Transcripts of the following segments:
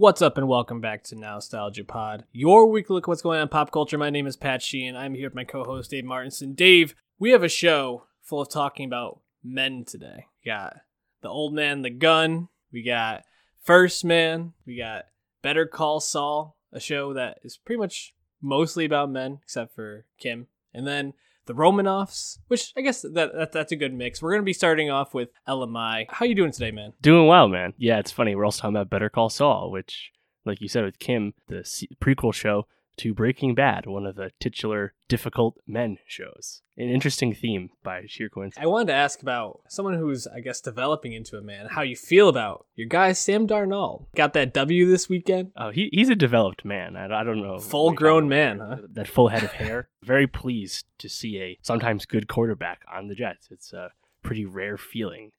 What's up and welcome back to Nostalgia Pod, your weekly look at what's going on in pop culture. My name is Pat Sheehan. I'm here with my co-host Dave Martinson. Dave, we have a show full of talking about men today. We got the old man, the gun. We got First Man. We got Better Call Saul, a show that is pretty much mostly about men, except for Kim. And then the Romanoffs, which I guess that, that that's a good mix. We're gonna be starting off with Ella Mai. How you doing today, man? Doing well, man. Yeah, it's funny. We're also talking about Better Call Saul, which, like you said with Kim, the prequel show to Breaking Bad, one of the titular difficult men shows. An interesting theme by sheer coincidence. I wanted to ask about someone who's, I guess, developing into a man. How you feel about your guy Sam Darnold? Got that W this weekend. Oh, he, he's a developed man. I, I don't know. Full grown man, huh? That full head of hair. Very pleased to see a sometimes good quarterback on the Jets. It's a pretty rare feeling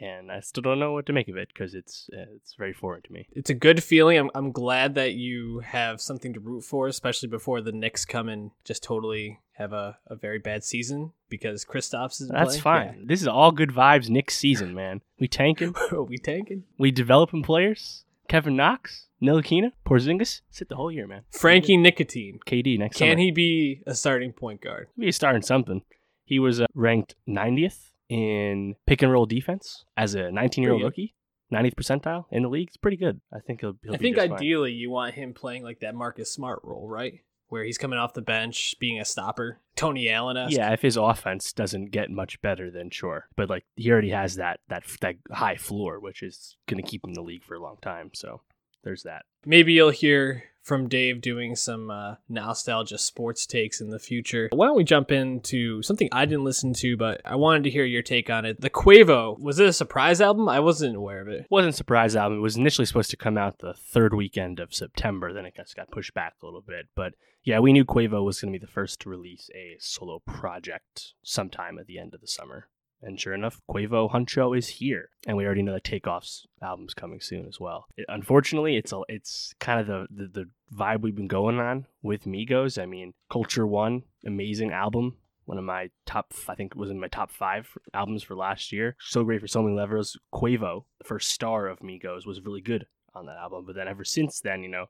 and I still don't know what to make of it because it's uh, it's very foreign to me. It's a good feeling. I'm I'm glad that you have something to root for, especially before the Knicks come and just totally have a, a very bad season because Kristaps is. That's playing. fine. Yeah. This is all good vibes. Knicks season, man. We tanking. we tanking. We developing players. Kevin Knox, Ntilikina, Porzingis. Sit the whole year, man. Frankie Nicotine. KD next. Can summer. he be a starting point guard? Be a starting something. He was uh, ranked 90th in pick and roll defense as a 19 year old rookie. 90th percentile in the league. It's pretty good. I think he'll. he'll I think ideally fine. you want him playing like that Marcus Smart role, right? Where he's coming off the bench, being a stopper, Tony Allen. Yeah, if his offense doesn't get much better, then sure. But like he already has that that that high floor, which is going to keep him in the league for a long time. So there's that. Maybe you'll hear from Dave doing some uh, nostalgia sports takes in the future. Why don't we jump into something I didn't listen to, but I wanted to hear your take on it. The Quavo, was it a surprise album? I wasn't aware of it. it wasn't a surprise album. It was initially supposed to come out the third weekend of September, then it just got pushed back a little bit. But yeah, we knew Quavo was going to be the first to release a solo project sometime at the end of the summer. And sure enough, Quavo Huncho is here, and we already know that Takeoff's album's coming soon as well. It, unfortunately, it's a, it's kind of the, the the vibe we've been going on with Migos. I mean, Culture One, amazing album, one of my top, I think it was in my top five albums for last year. So great for so many levels. Quavo, the first star of Migos, was really good on that album. But then ever since then, you know,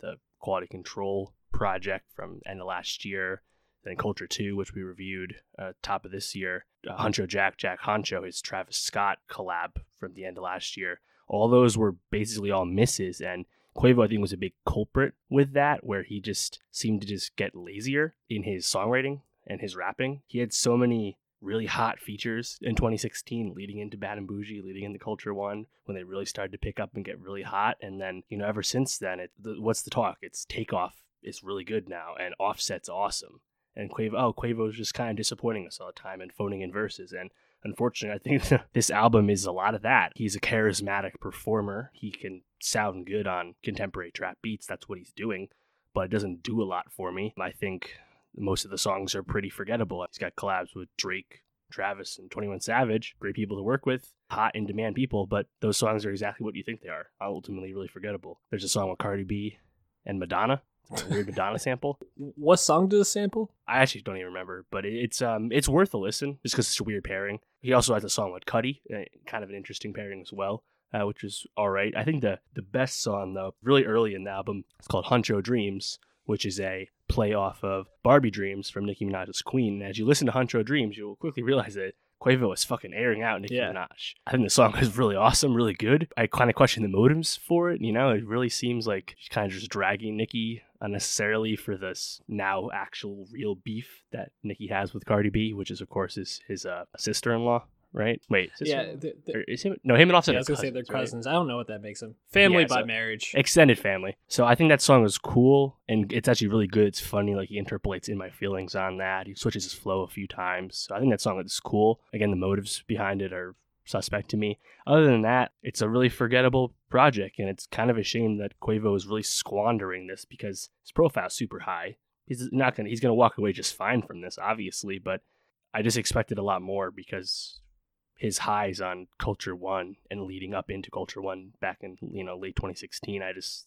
the Quality Control project from end of last year, then Culture 2, which we reviewed uh, top of this year, uh, Huncho Jack, Jack Huncho, his Travis Scott collab from the end of last year. All those were basically all misses. And Quavo, I think, was a big culprit with that, where he just seemed to just get lazier in his songwriting and his rapping. He had so many really hot features in 2016 leading into Bad and Bougie, leading into Culture One, when they really started to pick up and get really hot. And then, you know, ever since then, it, the, what's the talk? It's Takeoff is really good now, and Offset's awesome and Quavo, oh, Quavo's just kind of disappointing us all the time and phoning in verses. And unfortunately, I think this album is a lot of that. He's a charismatic performer. He can sound good on contemporary trap beats. That's what he's doing, but it doesn't do a lot for me. I think most of the songs are pretty forgettable. He's got collabs with Drake, Travis, and 21 Savage. Great people to work with, hot in demand people, but those songs are exactly what you think they are. Ultimately, really forgettable. There's a song with Cardi B and Madonna weird Madonna sample. What song does it sample? I actually don't even remember, but it's um it's worth a listen just because it's a weird pairing. He also has a song with Cudi, uh, kind of an interesting pairing as well, uh, which is all right. I think the the best song though, really early in the album, it's called Huncho Dreams, which is a play off of Barbie Dreams from Nicki Minaj's Queen. And as you listen to Huncho Dreams, you'll quickly realize that Quavo was fucking airing out Nicki yeah. Minaj. I think the song is really awesome, really good. I kind of question the motives for it. You know, it really seems like she's kind of just dragging Nicki unnecessarily for this now actual real beef that Nicki has with Cardi B, which is of course his his uh, sister in law right? Wait, yeah, the, the, is him? No, him and Offset. Yeah, I was gonna cousins, say they're cousins. Right? I don't know what that makes them. Family yeah, by so marriage, extended family. So I think that song is cool, and it's actually really good. It's funny, like he interpolates in my feelings on that. He switches his flow a few times. So I think that song is cool. Again, the motives behind it are suspect to me. Other than that, it's a really forgettable project, and it's kind of a shame that Quavo is really squandering this because his profile's super high. He's not gonna he's gonna walk away just fine from this, obviously, but I just expected a lot more because his highs on Culture One and leading up into Culture One back in you know late 2016. I just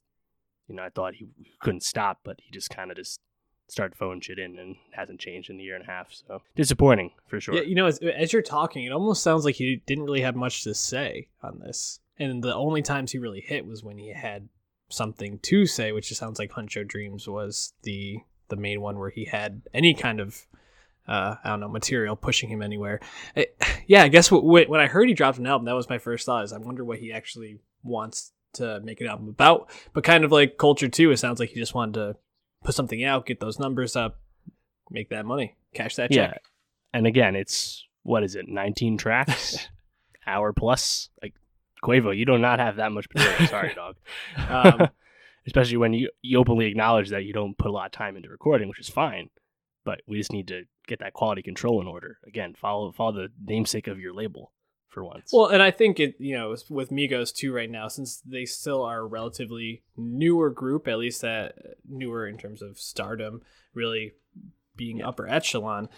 you know I thought he couldn't stop, but he just kind of just started throwing shit in and hasn't changed in a year and a half. So disappointing for sure. Yeah, you know, as, as you're talking, it almost sounds like he didn't really have much to say on this, and the only times he really hit was when he had something to say, which just sounds like Huncho Dreams was the the main one where he had any kind of uh, I don't know material pushing him anywhere. It, yeah, I guess w- when I heard he dropped an album, that was my first thought. Is I wonder what he actually wants to make an album about. But kind of like Culture 2, it sounds like he just wanted to put something out, get those numbers up, make that money, cash that check. Yeah. And again, it's what is it, 19 tracks, hour plus? Like Quavo, you do not have that much material. Sorry, dog. Um, Especially when you, you openly acknowledge that you don't put a lot of time into recording, which is fine. But we just need to get that quality control in order. Again, follow follow the namesake of your label for once. Well, and I think it, you know, with Migos too right now, since they still are a relatively newer group, at least that newer in terms of stardom, really being yeah. upper echelon.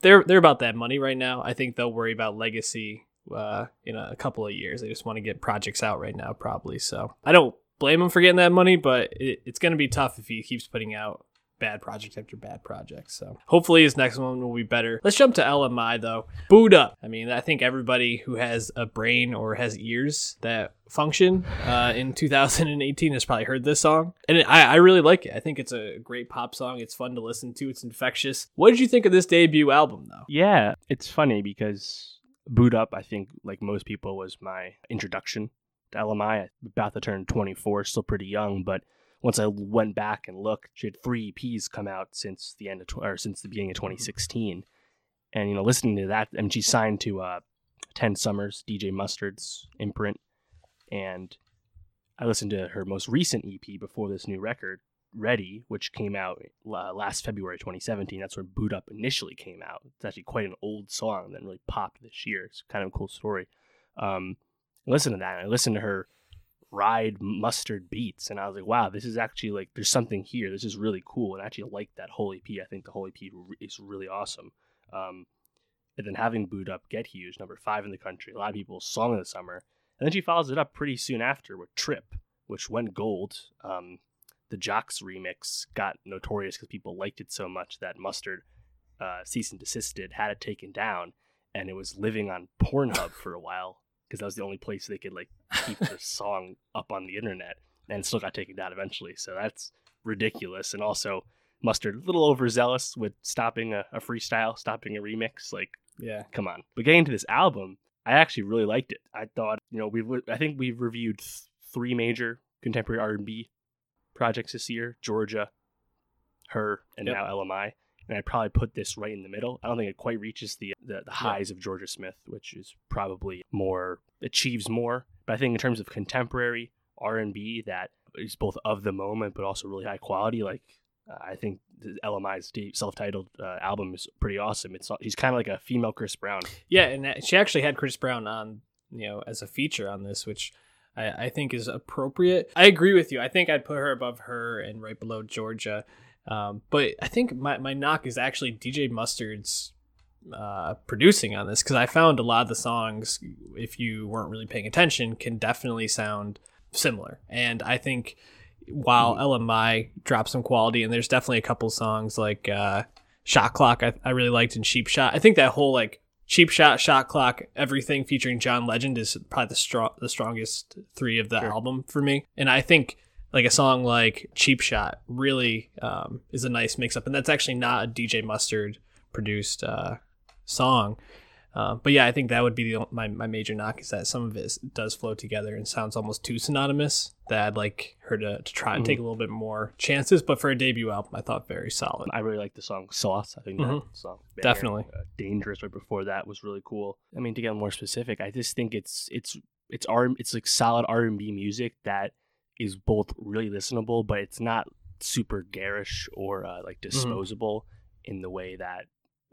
They're they're about that money right now. I think they'll worry about legacy uh, in a couple of years. They just want to get projects out right now, probably. So I don't blame him for getting that money, but it, it's going to be tough if he keeps putting out bad project after bad project. So hopefully his next one will be better. Let's jump to Ella Mai though. Boo'd Up. I mean, I think everybody who has a brain or has ears that function uh, in 2018 has probably heard this song, and it, I, I really like it. I think it's a great pop song. It's fun to listen to. It's infectious. What did you think of this debut album though? Yeah, it's funny because Boo'd Up, I think, like most people, was my introduction to Ella Mai. About to turn 24, still pretty young, but once I went back and looked, she had three EPs come out since the end of tw- or since the beginning of 2016, and you know, listening to that, I mean, she signed to uh, Ten Summers, DJ Mustard's imprint, and I listened to her most recent EP before this new record, Ready, which came out uh, last February 2017. That's where Boo'd Up initially came out. It's actually quite an old song that really popped this year. It's kind of a cool story. Um, listen to that. I listened to her ride mustard beats and i was like wow this is actually like there's something here. This is really cool. And i actually like that whole ep i think the whole ep is really awesome. Um, and then having Boo'd Up get huge number five in the country. A lot of people's song of the summer. And then she follows it up pretty soon after with trip which went gold. Um, the Jacquees remix got notorious because people liked it so much that mustard uh, and desisted had it taken down. And it was living on pornhub for a while because that was the only place they could like keep the song up on the internet, and still got taken down eventually. So that's ridiculous. And also, Mustard a little overzealous with stopping a, a freestyle, stopping a remix. Like, yeah, come on. But getting to this album, I actually really liked it. I thought, you know, we've I think we've reviewed th- three major contemporary R and B projects this year: Jorja, H.E.R., and yep. now Ella Mai and I'd probably put this right in the middle. I don't think it quite reaches the the, the highs yeah. of Jorja Smith, which is probably more achieves more. But I think in terms of contemporary R and B, that is both of the moment, but also really high quality. Like uh, I think Ella Mai's self-titled uh, album is pretty awesome. It's he's kind of like a female Chris Brown. Yeah, and she actually had Chris Brown on, you know, as a feature on this, which I, I think is appropriate. I agree with you. I think I'd put her above H.E.R. and right below Jorja. Um, but I think my, my knock is actually DJ Mustard's uh, producing on this because I found a lot of the songs, if you weren't really paying attention, can definitely sound similar. And I think while mm-hmm. Ella Mai dropped some quality, and there's definitely a couple songs like uh, Shot Clock I, I really liked in Cheap Shot. I think that whole like Cheap Shot, Shot Clock, everything featuring John Legend is probably the strong the strongest three of the sure. album for me. And I think like a song like Cheap Shot really um, is a nice mix up, and that's actually not a DJ Mustard produced uh, song. Uh, but yeah, I think that would be the, my my major knock is that some of it does flow together and sounds almost too synonymous. That I'd like her to, to try and mm-hmm. take a little bit more chances. But for a debut album, I thought very solid. I really like the song Sauce. I think mm-hmm. that song definitely uh, Dangerous right before that was really cool. I mean, to get more specific, I just think it's it's it's R it's like solid R and B music that is both really listenable, but it's not super garish or uh, like mm-hmm. disposable mm-hmm. in the way that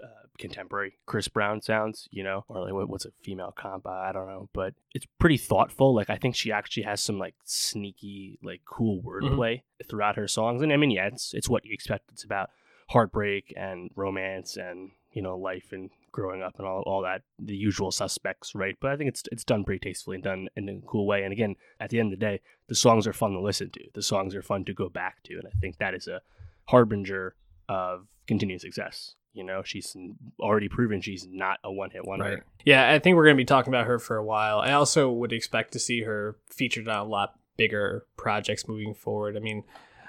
uh, contemporary Chris Brown sounds, you know, or like what's a female comp? I don't know, but it's pretty thoughtful. Like I think she actually has some like sneaky, like cool mm-hmm. wordplay mm-hmm. throughout her songs, and I mean, yeah, it's it's what you expect. It's about heartbreak and romance and you know life and growing up and all, all that the usual suspects right? But i think it's it's done pretty tastefully and done in a cool way. And again at the end of the day the songs are fun to listen to. The songs are fun to go back to. And i think that is a harbinger of continued success. You know she's already proven she's not a one-hit wonder. Right. yeah i think we're going to be talking about her for a while. I also would expect to see her featured on a lot bigger projects moving forward. I mean,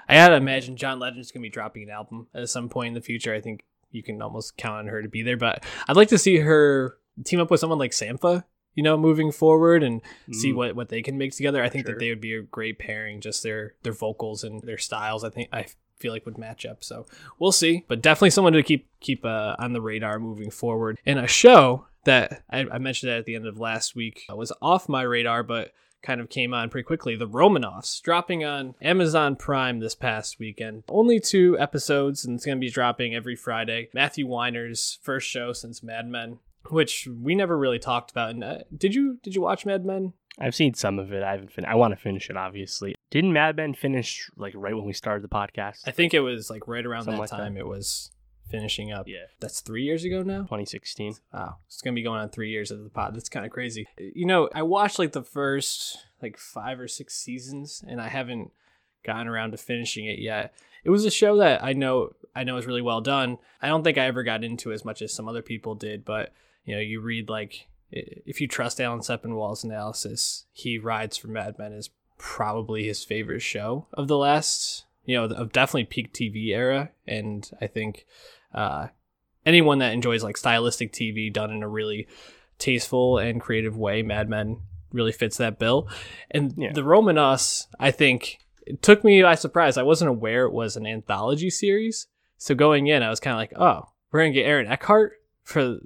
I gotta imagine John Legend's gonna be dropping an album at some point in the future. I think you can almost count on her to be there, but I'd like to see her team up with someone like Sampha, you know, moving forward and see Mm. what what they can make together. I think Sure. that they would be a great pairing. Just their their vocals and their styles. I think I feel like would match up. So we'll see, but definitely someone to keep keep uh, on the radar moving forward. And a show that I, I mentioned that at the end of last week uh, was off my radar, but kind of came on pretty quickly. The Romanoffs dropping on Amazon Prime this past weekend. Only two episodes, and it's going to be dropping every Friday. Matthew Weiner's first show since Mad Men, which we never really talked about. And uh, did you did you watch Mad Men? I've seen some of it. I haven't fin- I want to finish it, obviously. Didn't Mad Men finish like right when we started the podcast? I think it was like right around Something that like that. time. It was finishing up. yeah, That's three years ago now. 2016. Wow, it's gonna be going on three years of the pod. That's kind of crazy. You know, I watched like the first like five or six seasons, and I haven't gotten around to finishing it yet. It was a show that I know I know is really well done. I don't think I ever got into as much as some other people did, but you know, you read like if you trust Alan Sepinwall's analysis, he rides for Mad Men is probably his favorite show of the last, you know, of definitely peak TV era, and I think uh, anyone that enjoys like stylistic TV done in a really tasteful and creative way, Mad Men really fits that bill. And Yeah. the Romanoffs, I think, it took me by surprise. I wasn't aware it was an anthology series. So going in, I was kind of like, oh, we're gonna get Aaron Eckhart for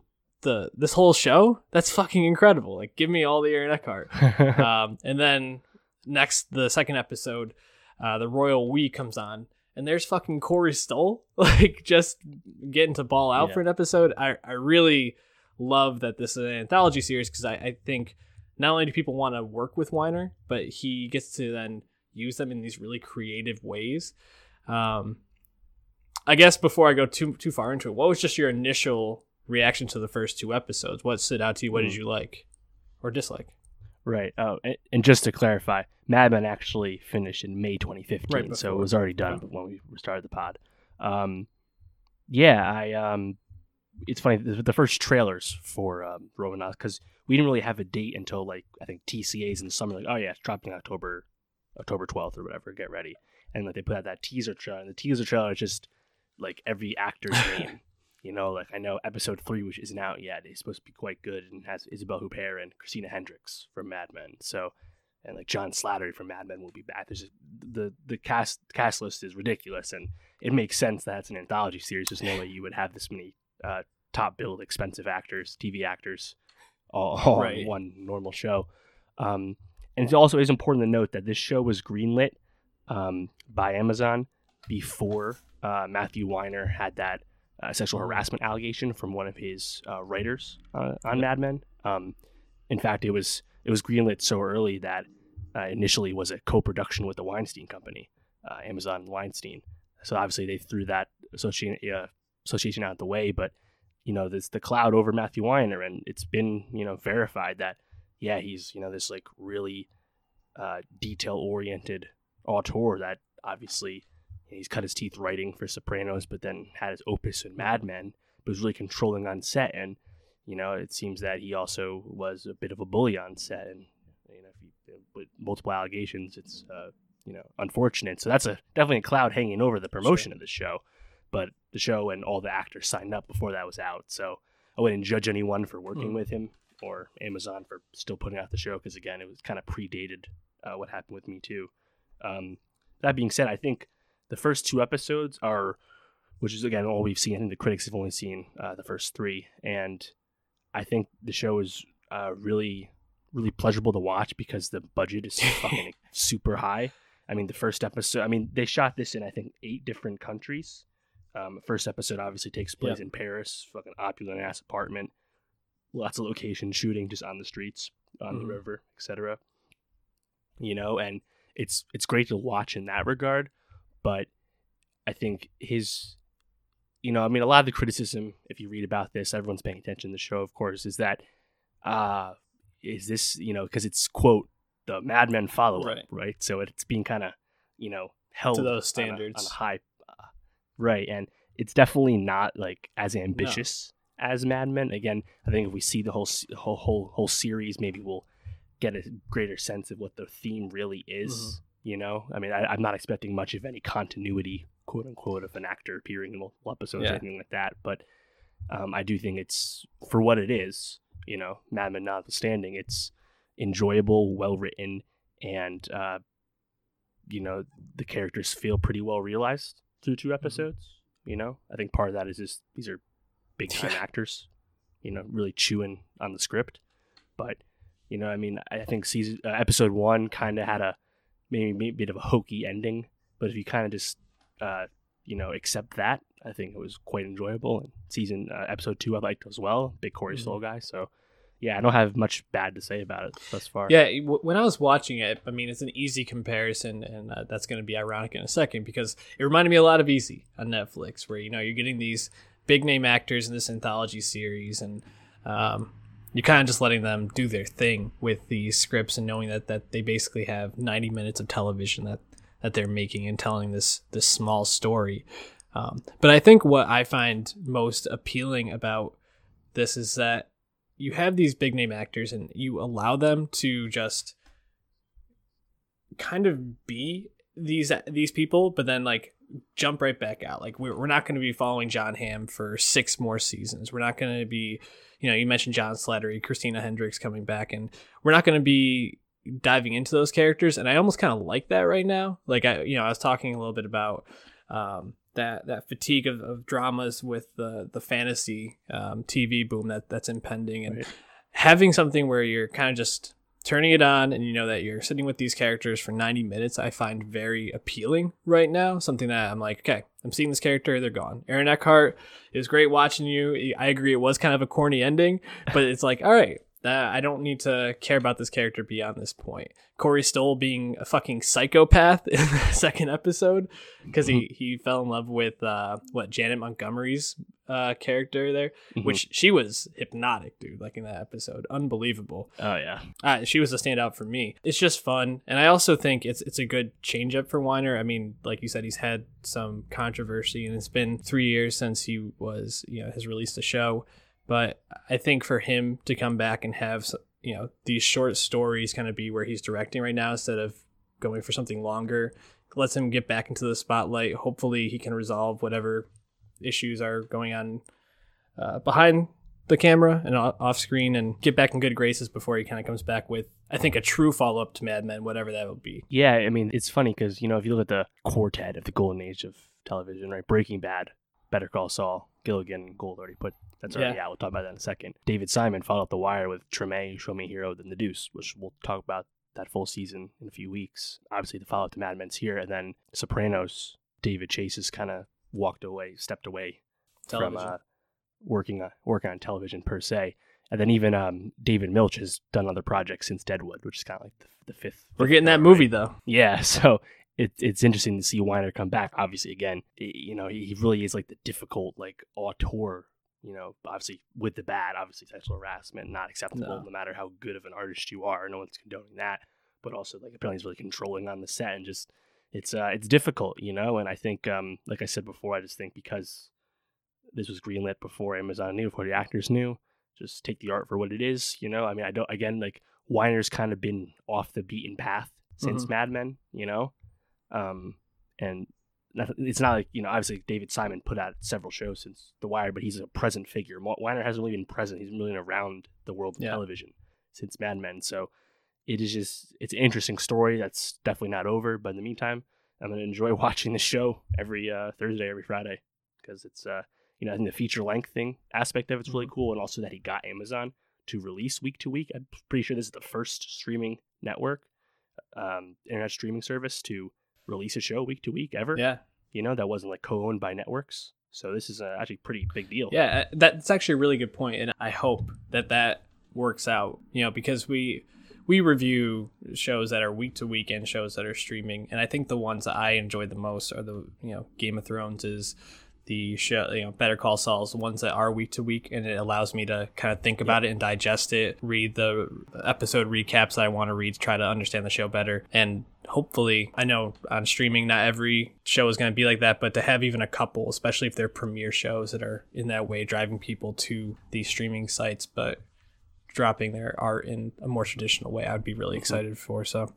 the this whole show. That's fucking incredible. Like, give me all the Aaron Eckhart um, and then next, the second episode, uh, the Royal We comes on, and there's fucking Corey Stoll, like just getting to ball out Yeah. for an episode. I, I really love that this is an anthology series because I, I think not only do people want to work with Weiner, but he gets to then use them in these really creative ways. Um, I guess before I go too too far into it, what was just your initial reaction to the first two episodes? What stood out to you? What did Hmm. you like or dislike? Right. Oh, and, just to clarify, Mad Men actually finished in May 2015, Right so it was already done when we started the pod. Um, yeah, I um, it's funny the, the first trailers for um, Romanoffs because we didn't really have a date until like I think TCA's in the summer. Like, oh yeah, it's dropping October, October 12th or whatever. Get ready, and like they put out that teaser trailer. And the teaser trailer is just like every actor's name. You know, like I know episode three, which isn't out yet, is supposed to be quite good and has Isabelle Huppert and Christina Hendricks from Mad Men. So, and like John Slattery from Mad Men will be back. There's just the the cast cast list is ridiculous, and it makes sense that it's an anthology series. There's no way you would have this many uh, top billed, expensive actors, TV actors, all, all Right. on one normal show. Um, and it also is important to note that this show was greenlit um, by Amazon before uh, Matthew Weiner had that uh, sexual harassment allegation from one of his uh, writers uh, on Mad Men. Um, in fact, it was it was greenlit so early that uh, initially was a co-production with the Weinstein Company, uh, Amazon Weinstein. So obviously they threw that association uh, association out the way, but you know there's the cloud over Matthew Weiner, and it's been you know verified that yeah he's you know this like really uh, detail oriented auteur that obviously he's cut his teeth writing for Sopranos, but then had his opus in Mad Men, but was really controlling on set. And you know, it seems that he also was a bit of a bully on set, and you know, if you, with multiple allegations, it's uh, you know unfortunate. So that's a definitely a cloud hanging over the promotion of the show. But the show and all the actors signed up before that was out, so I wouldn't judge anyone for working Mm. with him or Amazon for still putting out the show because again, it was kind of predated uh, what happened with me too. Um, that being said, I think the first two episodes are, which is again all we've seen. I think the critics have only seen uh, the first three, and I think the show is uh, really, really pleasurable to watch because the budget is fucking super high. I mean, the first episode. I mean, they shot this in I think eight different countries. Um, first episode obviously takes place in Paris, fucking opulent ass apartment, lots of location shooting just on the streets, on Mhm. the river, etc. You know, and it's it's great to watch in that regard, but I think his, you know, I mean, a lot of the criticism, if you read about this, everyone's paying attention to the show, of course, is that, uh, is this, you know, because it's quote the Mad Men follow up, Right. right. So it's being kind of, you know, held To those on a- standards. on a, high, uh, right, and it's definitely not like as ambitious as Mad Men. Again, I think if we see the whole whole whole whole series, maybe we'll get a greater sense of what the theme really is. Mhm. You know, I mean, I, I'm not expecting much of any continuity, quote unquote, of an actor appearing in multiple episodes Yeah. or anything like that. But um, I do think it's for what it is. You know, Mad Men notwithstanding, it's enjoyable, well written, and uh, you know the characters feel pretty well realized through two episodes. You know, I think part of that is just these are big time actors. You know, really chewing on the script. But you know, I mean, I think season uh, episode one kind of had a maybe, maybe a bit of a hokey ending, but if you kind of just uh, you know accept that, I think it was quite enjoyable. And season uh, episode two, I liked as well. Big Corey Mhm. Stoll guy, so yeah, I don't have much bad to say about it thus far. Yeah, w- when I was watching it, I mean, it's an easy comparison, and uh, that's going to be ironic in a second because it reminded me a lot of Easy on Netflix, where you know you're getting these big name actors in this anthology series, and um, you're kind of just letting them do their thing with these scripts, and knowing that that they basically have 90 minutes of television that that they're making and telling this this small story. Um, but I think what I find most appealing about this is that you have these big name actors and you allow them to just kind of be these these people but then like jump right back out. Like we're, we're not going to be following john hamm for six more seasons. We're not going to be you know you mentioned john slattery christina hendricks coming back and we're not going to be diving into those characters and i almost kind of like that right now. Like i you know i was talking a little bit about um, that that fatigue of, of dramas with the the fantasy um, TV boom that that's impending, and Right. having something where you're kind of just turning it on and you know that you're sitting with these characters for 90 minutes i find very appealing right now. Something that i'm like okay i'm seeing this character they're gone. Aaron eckhart is great watching you. I agree it was kind of a corny ending but it's like all right uh, I don't need to care about this character beyond this point. Corey Stoll being a fucking psychopath in the second episode because he, he fell in love with uh, what Janet Montgomery's uh, character there, Mhm. which she was hypnotic, dude. Like in that episode, unbelievable. oh yeah, Uh, she was a standout for me. It's just fun, and I also think it's it's a good change up for Weiner. I mean, like you said, he's had some controversy, and it's been three years since he was you know has released a show. But I think for him to come back and have you know these short stories kind of be where he's directing right now instead of going for something longer lets him get back into the spotlight. Hopefully, he can resolve whatever issues are going on uh, behind the camera and off screen and get back in good graces before he kind of comes back with, I think, a true follow up to Mad Men, whatever that will be. yeah. I mean, it's funny because you know if you look at the quartet of the golden age of television, right? Breaking Bad, Better Call Saul, Gilligan, Gould already put. That's already Yeah. out. We'll talk about that in a second. David Simon followed up the wire with Treme, Show Me Hero, then The Deuce, which we'll talk about that full season in a few weeks. Obviously, the follow up to Mad Men's here, and then Sopranos. David Chase has kind of walked away, stepped away Television. from uh, working uh, working on television per se. And then even um, David Milch has done other projects since Deadwood, which is kind of like the, the fifth. We're getting that movie right? though. Yeah, so it, it's interesting to see Weiner come back. Obviously, again, you know, he he really is like the difficult, like auteur. You know, obviously with the bad, obviously sexual harassment not acceptable, No. no. matter how good of an artist you are. No one's condoning that. But also, like apparently, he's really controlling on the set and just it's uh it's difficult, you know. And I think, um, like I said before, I just think because this was greenlit before Amazon knew, before the actors knew, just take the art for what it is, you know. I mean, I don't again like Weiner's kind of been off the beaten path since Mhm. Mad Men, you know, um, and it's not like you know obviously David Simon put out several shows since The Wire, but he's a present figure. Weiner hasn't really been present; he's been really around the world of Yeah. television since Mad Men. So it is just it's an interesting story that's definitely not over. But in the meantime, I'm gonna enjoy watching the show every uh, Thursday, every Friday because it's uh, you know I think the feature length thing aspect of it's really cool, and also that he got Amazon to release week to week. I'm pretty sure this is the first streaming network, um, internet streaming service to release a show week to week ever. Yeah, You know, that wasn't like co-owned by networks. So this is uh, actually pretty big deal. yeah. uh, That's actually a really good point, and I hope that that works out. You know, because we we review shows that are week to week and shows that are streaming, and I think the ones that I enjoy the most are the you know Game of Thrones is the show you know Better Call Saul's the ones that are week to week, and it allows me to kind of think about it and digest it, read the episode recaps that I want to read to try to understand the show better, and hopefully I know on streaming not every show is going to be like that, but to have even a couple, especially if they're premiere shows that are in that way driving people to these streaming sites, but dropping their art in a more traditional way, I'd be really mm-hmm. excited for. So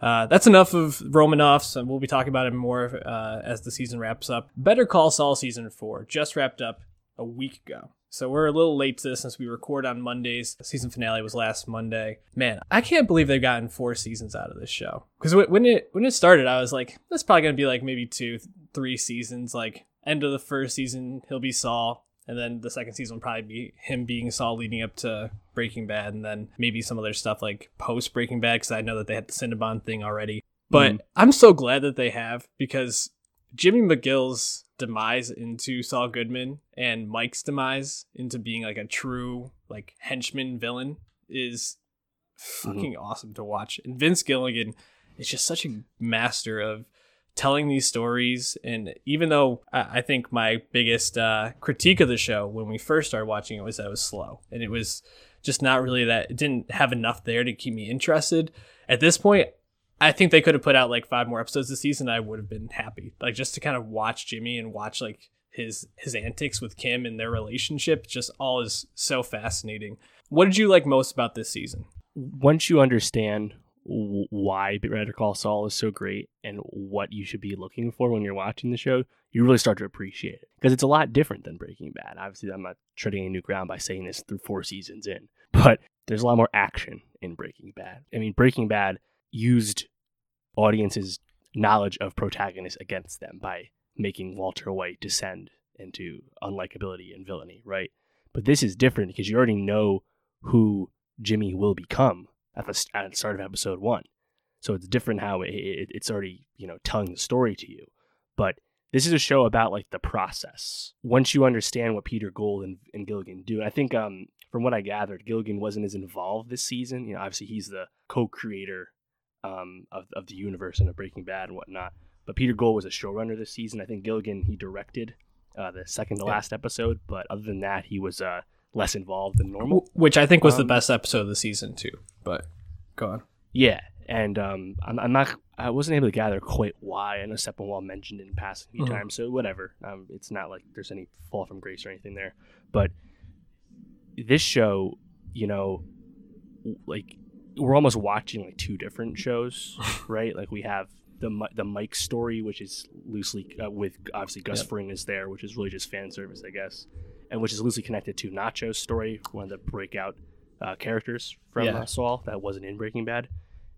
uh, that's enough of Romanoffs, and we'll be talking about it more uh, as the season wraps up. Better Call Saul season four just wrapped up a week ago. So we're a little late to this since we record on Mondays. The season finale was last Monday. Man, I can't believe they've gotten four seasons out of this show. Because when it when it started, I was like, that's probably gonna be like maybe two, three seasons. Like end of the first season, he'll be Saul, and then the second season will probably be him being Saul leading up to Breaking Bad, and then maybe some other stuff like post Breaking Bad, because I know that they had the Cinnabon thing already. But mm. I'm so glad that they have because Jimmy McGill's demise into Saul Goodman and Mike's demise into being like a true like henchman villain is fucking mm-hmm. awesome to watch. And Vince Gilligan is just such a master of telling these stories. And even though I think my biggest uh, critique of the show when we first started watching it was that it was slow and it was just not really that it didn't have enough there to keep me interested. At this point, I think they could have put out like five more episodes this season. I would have been happy, like just to kind of watch Jimmy and watch like his his antics with Kim and their relationship. Just all is so fascinating. What did you like most about this season? Once you understand why Better Call Saul is so great and what you should be looking for when you're watching the show, you really start to appreciate it because it's a lot different than Breaking Bad. Obviously, I'm not treading any new ground by saying this through four seasons in, but there's a lot more action in Breaking Bad. I mean, Breaking Bad used audiences' knowledge of protagonists against them by making Walter White descend into unlikability and villainy, right? But this is different because you already know who Jimmy will become at the, at the start of episode one. So it's different how it, it, it's already, you know, telling the story to you. But this is a show about like the process. Once you understand what Peter Gould and, and Gilligan do, and I think um, from what I gathered, Gilligan wasn't as involved this season. You know, obviously he's the co-creator um, of, of the universe and of Breaking Bad and whatnot. But Peter Gould was a showrunner this season. I think Gilligan he directed uh, the second to yeah. last episode, but other than that, he was uh, less involved than normal. Which I think was um, the best episode of the season too. But go on. Yeah, and um, I'm, I'm, not. I wasn't able to gather quite why. I know Sepinwall mentioned it in passing a few mm-hmm. times, so whatever. Um, it's not like there's any fall from grace or anything there. But this show, you know, like we're almost watching like two different shows, right? Like we have the the Mike story, which is loosely uh, with obviously Gus yep. Fring is there, which is really just fan service, I guess, and which is loosely connected to Nacho's story, one of the breakout uh, characters from yeah. uh, Saul that wasn't in Breaking Bad,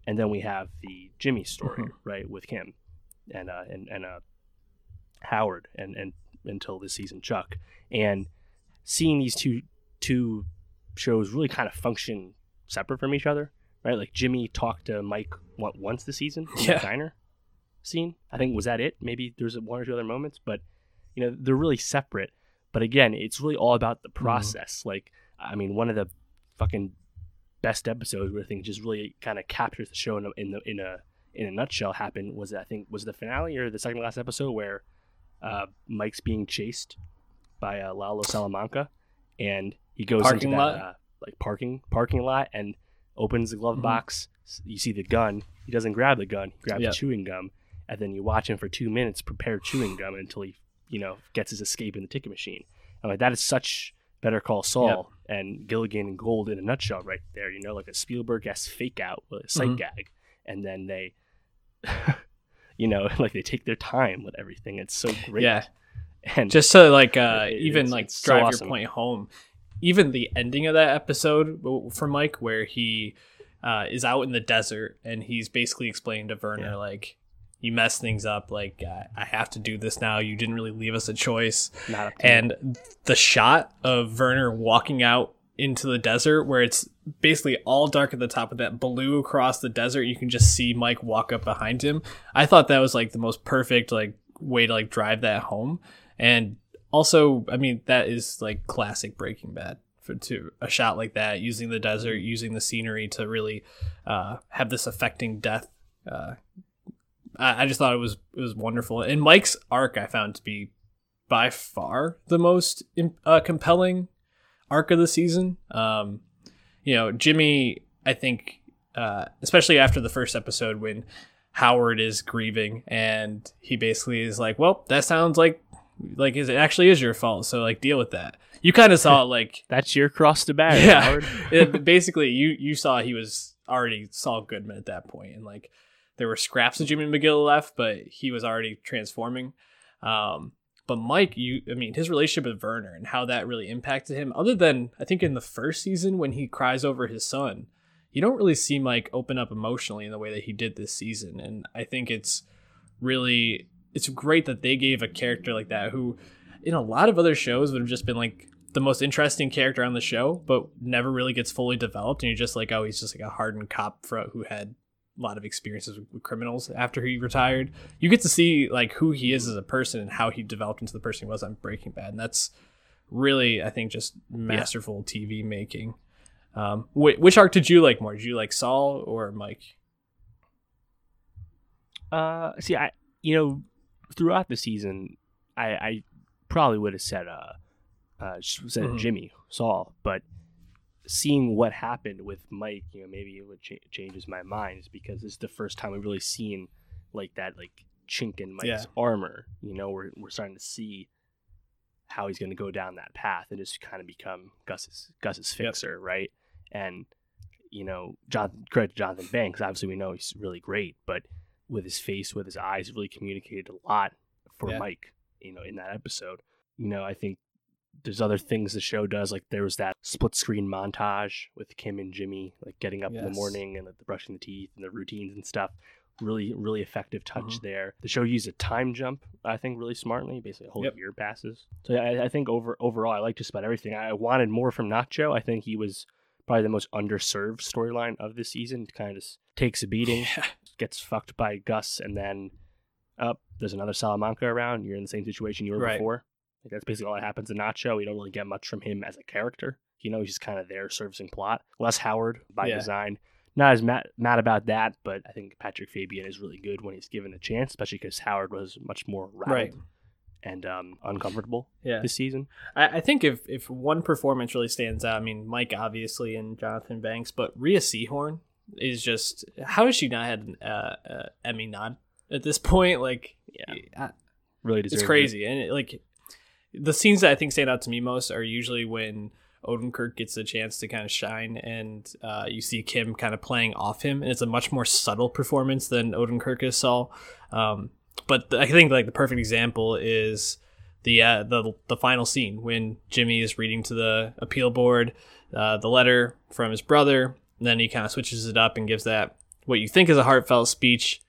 and then we have the Jimmy story, mm-hmm. right, with Kim and uh, and and uh, Howard, and and until this season Chuck, and seeing these two two shows really kind of function separate from each other right? Like Jimmy talked to Mike what, once the season in yeah. the diner scene. I think was that it. Maybe there's one or two other moments, but you know they're really separate. But again, it's really all about the mm-hmm. process. Mm. Like I mean, one of the fucking best episodes where I think just really kind of captures the show in a, in, the, in a in a nutshell happened was I think was the finale or the second last episode where uh, Mike's being chased by uh, Lalo Salamanca, and he goes parking into that uh, like parking parking lot and opens the glove mm-hmm. box. You see the gun. He doesn't grab the gun. He grabs yep. chewing gum, and then you watch him for two minutes prepare chewing gum until he, you know, gets his escape in the ticket machine. And like that is such Better Call Saul yep. And Gilligan and Gould in a nutshell, right there. You know, like a Spielberg esque fake out with a sight mm-hmm. gag, and then they, you know, like they take their time with everything. It's so great. Yeah. And just to like uh, it, even like drive so awesome. your point home, even the ending of that episode for Mike, where he uh, is out in the desert and he's basically explaining to Werner yeah. like, "You mess things up. Like I have to do this now. You didn't really leave us a choice." and the shot of Werner walking out into the desert, where it's basically all dark at the top of that blue across the desert, you can just see Mike walk up behind him. I thought that was like the most perfect like way to like drive that home and also, I mean, that is like classic Breaking Bad for to a shot like that, using the desert, using the scenery to really uh, have this affecting death. Uh, I, I just thought it was it was wonderful, and Mike's arc I found to be by far the most uh, compelling arc of the season. Um, you know, Jimmy, I think, uh, especially after the first episode when Howard is grieving and he basically is like, "Well, that sounds like like is it actually is your fault so like deal with that you kind of saw like That's your cross to bear, yeah Howard. it, basically you you saw he was already Saul Goodman at that point and like there were scraps of Jimmy McGill left but he was already transforming. Um but Mike you I mean his relationship with Werner and how that really impacted him other than I think in the first season when he cries over his son you don't really see Mike open up emotionally in the way that he did this season. And I think it's really it's great that they gave a character like that who in a lot of other shows would have just been like the most interesting character on the show but never really gets fully developed. And you're just like oh he's just like a hardened cop who had lot of experiences with, criminals after he retired. You get to see like who he is as a person and how he developed into the person he was on breaking bad. And that's really i think just masterful tv making. Um, wh- which arc did you like more? Did you like saul or mike? Uh, see, I you know throughout the season, I, I probably would have said uh, uh said Mhm. Jimmy Saul, but seeing what happened with Mike, you know, maybe it would ch- changes my mind, is because this is the first time we've really seen like that like chink in Mike's Yeah. armor. You know, we're we're starting to see how he's going to go down that path and just kind of become Gus's Gus's Yep. fixer, right? And you know, Jonathan, credit to Jonathan Banks. Obviously, we know he's really great, but with his face, with his eyes, really communicated a lot for Yeah. Mike. You know, in that episode, you know, I think there's other things the show does. Like there was that split screen montage with Kim and Jimmy, like getting up in the morning and like, the brushing the teeth and the routines and stuff. Really, really effective touch Mhm. there. The show used a time jump, I think, really smartly. Basically, a whole Yep. year passes. So yeah, I, I think over overall, I like just about everything. I wanted more from Nacho. I think he was probably the most underserved storyline of this season. Kind of just takes a beating, yeah. gets fucked by Gus, and then up there's another Salamanca around. You're in the same situation you were Right. before. Like that's basically all that happens in Nacho. We don't really get much from him as a character. You know, he's just kind of there servicing plot. Less Howard by Yeah. design. Not as mad, mad about that, but I think Patrick Fabian is really good when he's given a chance, especially because Howard was much more rattled right and um, uncomfortable yeah this season. I, I think if if one performance really stands out, I mean Mike obviously and Jonathan Banks, but Rhea Seehorn is just how has she not had an uh, uh, Emmy nod at this point? Like, Yeah. I- Really deserves it's it. crazy, and it, like the scenes that I think stand out to me most are usually when Odenkirk gets a chance to kind of shine, and uh, you see Kim kind of playing off him, and it's a much more subtle performance than Odenkirk is saw. Um, but I think like the perfect example is the uh, the the final scene when Jimmy is reading to the appeal board uh, the letter from his brother. And then he kind of switches it up and gives that what you think is a heartfelt speech,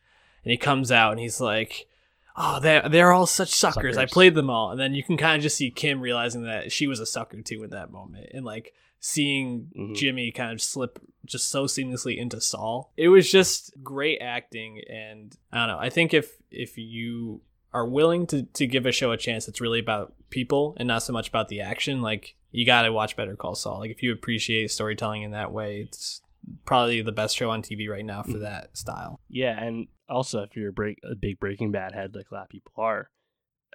and he comes out and he's like, "Oh, they they're all such suckers. I played them all." And then you can kind of just see Kim realizing that she was a sucker too in that moment, and like seeing Mhm. Jimmy kind of slip just so seamlessly into Saul. It was just great acting, and I don't know. I think if if you are willing to to give a show a chance that's really about people and not so much about the action, like you got to watch Better Call Saul. Like if you appreciate storytelling in that way, it's probably the best show on TV right now for Mhm. that style. Yeah, and also if you're a, break, a big Breaking Bad head like a lot of people are,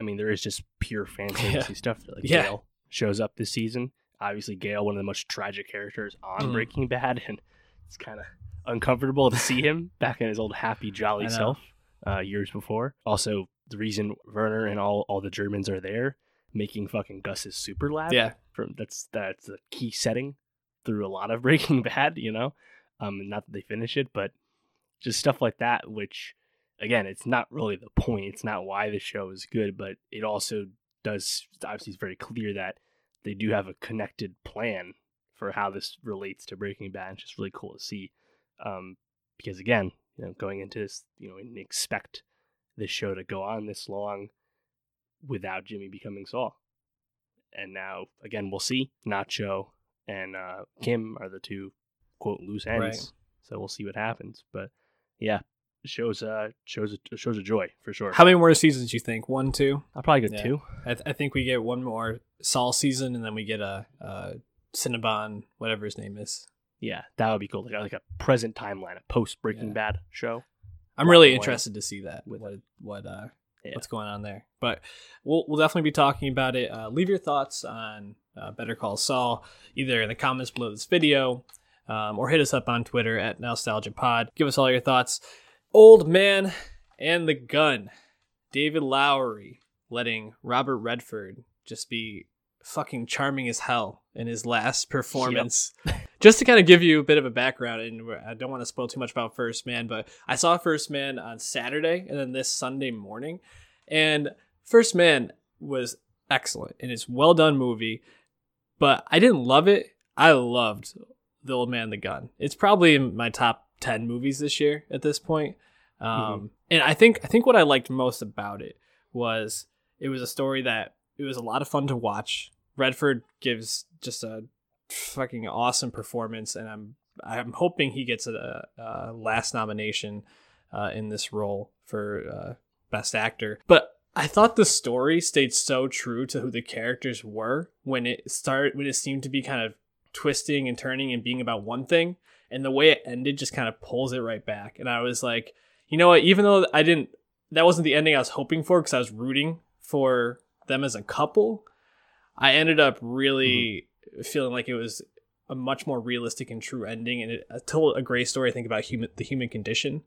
I mean there is just pure fan Yeah. service stuff. Like Yeah. Gale shows up this season. Obviously, Gale, one of the most tragic characters on Mhm. Breaking Bad, and it's kind of uncomfortable to see him back in his old happy, jolly self uh, years before. Also, the reason Werner and all all the Germans are there making fucking Gus's super lab. Yeah, from that's that's a key setting through a lot of Breaking Bad, you know. Um, not that they finish it, but just stuff like that. Which, again, it's not really the point. It's not why the show is good, but it also does. Obviously, it's very clear that they do have a connected plan for how this relates to Breaking Bad. It's just really cool to see, um, because again, you know, going into this, you know, and expect this show to go on this long without Jimmy becoming Saul and now again we'll see nacho and uh, kim are the two quote loose ends Right. so we'll see what happens but yeah shows uh shows a, shows a joy for sure how many more seasons do you think? One, two? i'll probably go Yeah. two I, th- I think we get one more Saul season, and then we get a, a Cinnabon, whatever his name is. yeah that would be cool like, a- like a present timeline a post breaking Yeah. bad show I'm really interested to see that. With- what what uh Yeah. what's going on there? But we'll we'll definitely be talking about it. Uh, leave your thoughts on uh, Better Call Saul either in the comments below this video, um, or hit us up on Twitter at NostalgiaPod. Give us all your thoughts. Old man and the gun, David Lowery letting Robert Redford just be fucking charming as hell in his last performance. just to kind of give you a bit of a background, and I don't want to spoil too much about First Man, but I saw First Man on Saturday and then this Sunday morning, and First Man was excellent and it's well done movie, but I didn't love it. I loved The Old Man the Gun. It's probably in my top ten movies this year at this point. Um, Mm-hmm. and I think I think what I liked most about it was it was a story that it was a lot of fun to watch. Redford gives just a fucking awesome performance, and I'm I'm hoping he gets a, a last nomination uh, in this role for uh, best actor. But I thought the story stayed so true to who the characters were when it started when it seemed to be kind of twisting and turning and being about one thing, and the way it ended just kind of pulls it right back. And I was like, you know what? Even though I didn't, that wasn't the ending I was hoping for because I was rooting for them as a couple. I ended up really feeling like it was a much more realistic and true ending, and it told a great story. I think about human the human condition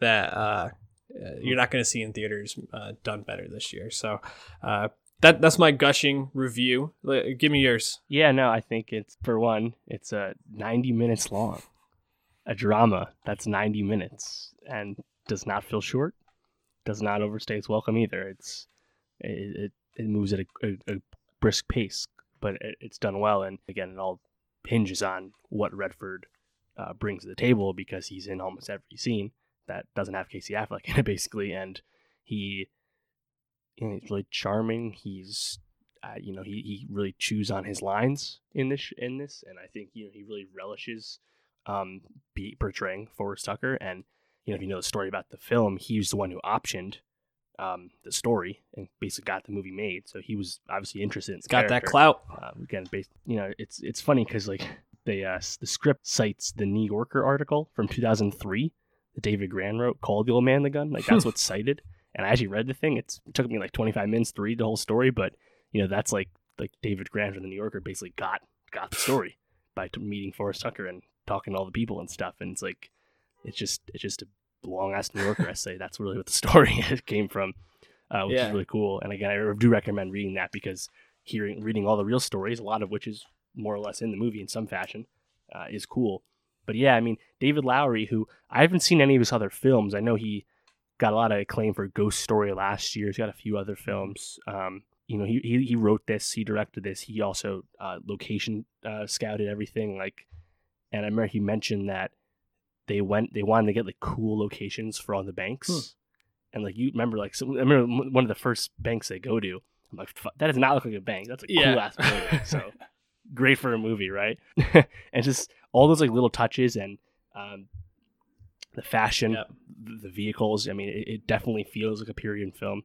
that uh, uh, you're not going to see in theaters uh, done better this year. So uh, that that's my gushing review. Give me yours. Yeah, no, I think it's for one, it's uh, 90 minutes long. A drama that's 90 minutes and does not feel short, does not overstay its welcome either. It's it it, it moves at a, a, a brisk pace, but it, it's done well. And again, it all hinges on what Redford uh, brings to the table because he's in almost every scene that doesn't have Casey Affleck in it, basically, and he he's really charming. He's uh, you know he, he really chews on his lines in this in this, and I think you know he really relishes um be portraying Forrest Tucker. And you know if you know the story about the film, he's the one who optioned um the story and basically got the movie made. So he was obviously interested in got that clout. Um, again, based you know it's it's funny because like they uh, the script cites the New Yorker article from 2003 that David Grann wrote called "The Old Man the Gun." Like that's what's cited. And I actually read the thing. It's, it took me like 25 minutes to read the whole story, but you know that's like like David Grann from the New Yorker basically got got the story by t- meeting Forrest Tucker and talking to all the people and stuff. And it's like it's just it's just a long ass New Yorker essay. That's really what the story came from, uh, which Yeah. is really cool. And again, I do recommend reading that because hearing reading all the real stories, a lot of which is more or less in the movie in some fashion, uh, is cool. But yeah, I mean David Lowery, who I haven't seen any of his other films. I know he got a lot of acclaim for Ghost Story last year. He's got a few other films. Um, you know, he, he he wrote this, he directed this. He also uh, location uh, scouted everything. Like, and I remember he mentioned that they went, they wanted to get like cool locations for all the banks. Hmm. And like you remember, like so, I remember one of the first banks they go to. I'm like, that does not look like a bank. That's a Yeah. cool ass building. So great for a movie, right? and just all those like little touches and um, the fashion, Yep. the, vehicles. I mean, it, it definitely feels like a period film.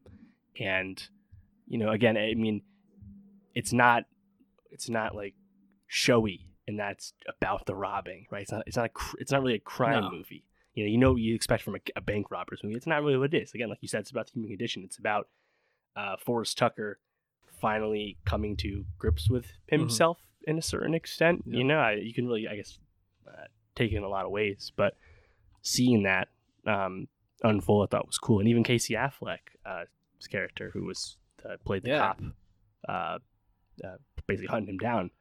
And you know, again, I mean, it's not, it's not like showy, and that's about the robbing, right? It's not, it's not, a, it's not really a crime No. movie. You know, you know what you expect from a, a bank robbers movie. It's not really what it is. Again, like you said, it's about the human condition. It's about uh, Forrest Tucker finally coming to grips with himself in a certain extent. Yeah. You know, I, you can really, I guess, uh, take it in a lot of ways, but seeing that um, unfold, I thought was cool. And even Casey Affleck, uh, character who was uh, played the Yeah. cop, uh, uh, basically hunting him down.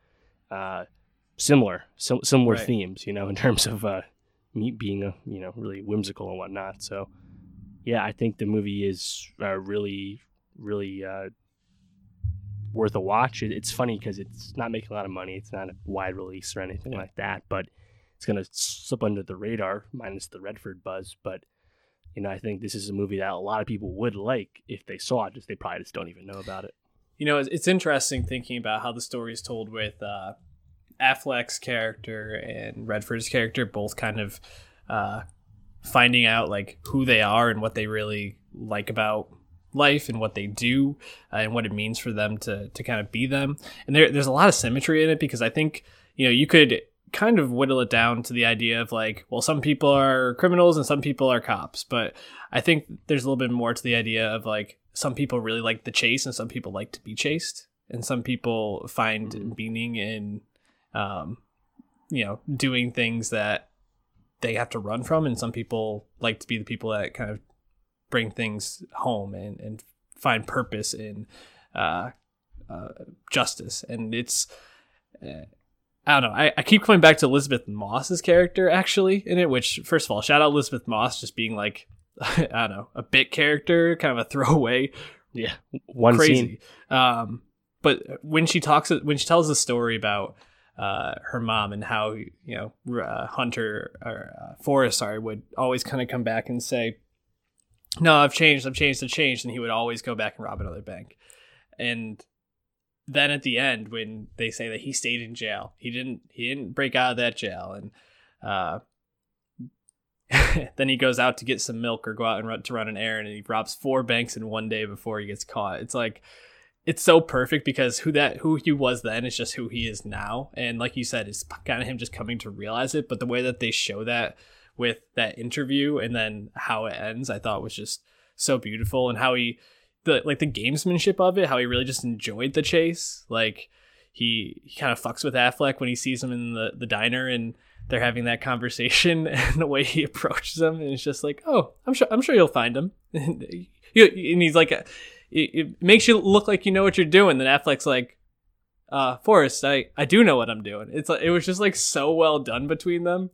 Uh, similar, sim- similar Right. themes, you know, in terms of uh, me being a you know really whimsical and whatnot. So, yeah, I think the movie is uh, really, really uh, worth a watch. It, it's funny because it's not making a lot of money. It's not a wide release or anything like that, but it's gonna slip under the radar, minus the Redford buzz. But you know, I think this is a movie that a lot of people would like if they saw it. Just they probably just don't even know about it. You know, it's, it's interesting thinking about how the story is told with uh, Affleck's character and Redford's character both kind of uh, finding out like who they are and what they really like about life and what they do uh, and what it means for them to to kind of be them. And there, there's a lot of symmetry in it because I think you know you could kind of whittle it down to the idea of like, well, some people are criminals and some people are cops, but I think there's a little bit more to the idea of like some people really like the chase and some people like to be chased and some people find Mhm. meaning in um you know doing things that they have to run from and some people like to be the people that kind of bring things home and and find purpose in uh, uh, justice, and it's. Uh, I don't know. I, I keep coming back to Elisabeth Moss's character actually in it, which first of all, shout out Elisabeth Moss just being like I don't know, a bit character, kind of a throwaway. Yeah. One crazy. scene. Um, but when she talks, when she tells the story about uh, her mom and how you know uh, Hunter or uh, Forrest, sorry, would always kind of come back and say, "No, I've changed, I've changed, I've changed," and he would always go back and rob another bank. And then at the end, when they say that he stayed in jail, he didn't, he didn't break out of that jail, and uh, then he goes out to get some milk or go out and run to run an errand, and he robs four banks in one day before he gets caught. It's like it's so perfect because who that who he was then is just who he is now, and like you said, it's kind of him just coming to realize it. But the way that they show that with that interview and then how it ends, I thought was just so beautiful, and how he the like the gamesmanship of it, how he really just enjoyed the chase, like. He, he kind of fucks with Affleck when he sees him in the, the diner and they're having that conversation and the way he approaches them and it's just like oh i'm sure i'm sure you'll find him. And, he's like it, it, makes you look like you know what you're doing. Then affleck's like uh forrest i i do know what i'm doing. It's like it was just like so well done between them.